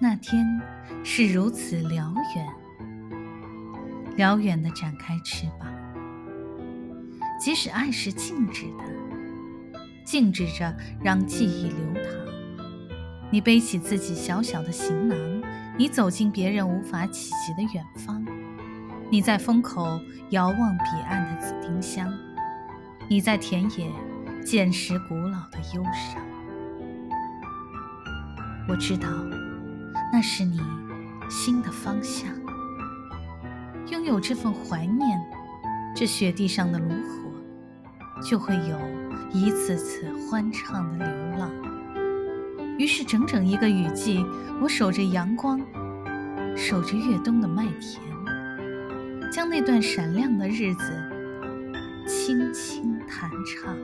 那天是如此辽远，辽远的展开翅膀。即使爱是静止的，静止着让记忆流淌。你背起自己小小的行囊，你走进别人无法企及的远方。你在风口遥望彼岸的紫丁香，你在田野捡拾古老的忧伤。我知道。那是你心的方向。拥有这份怀念，这雪地上的炉火，就会有一次次欢畅的流浪。于是，整整一个雨季，我守着阳光，守着越冬的麦田，将那段闪亮的日子轻轻弹唱。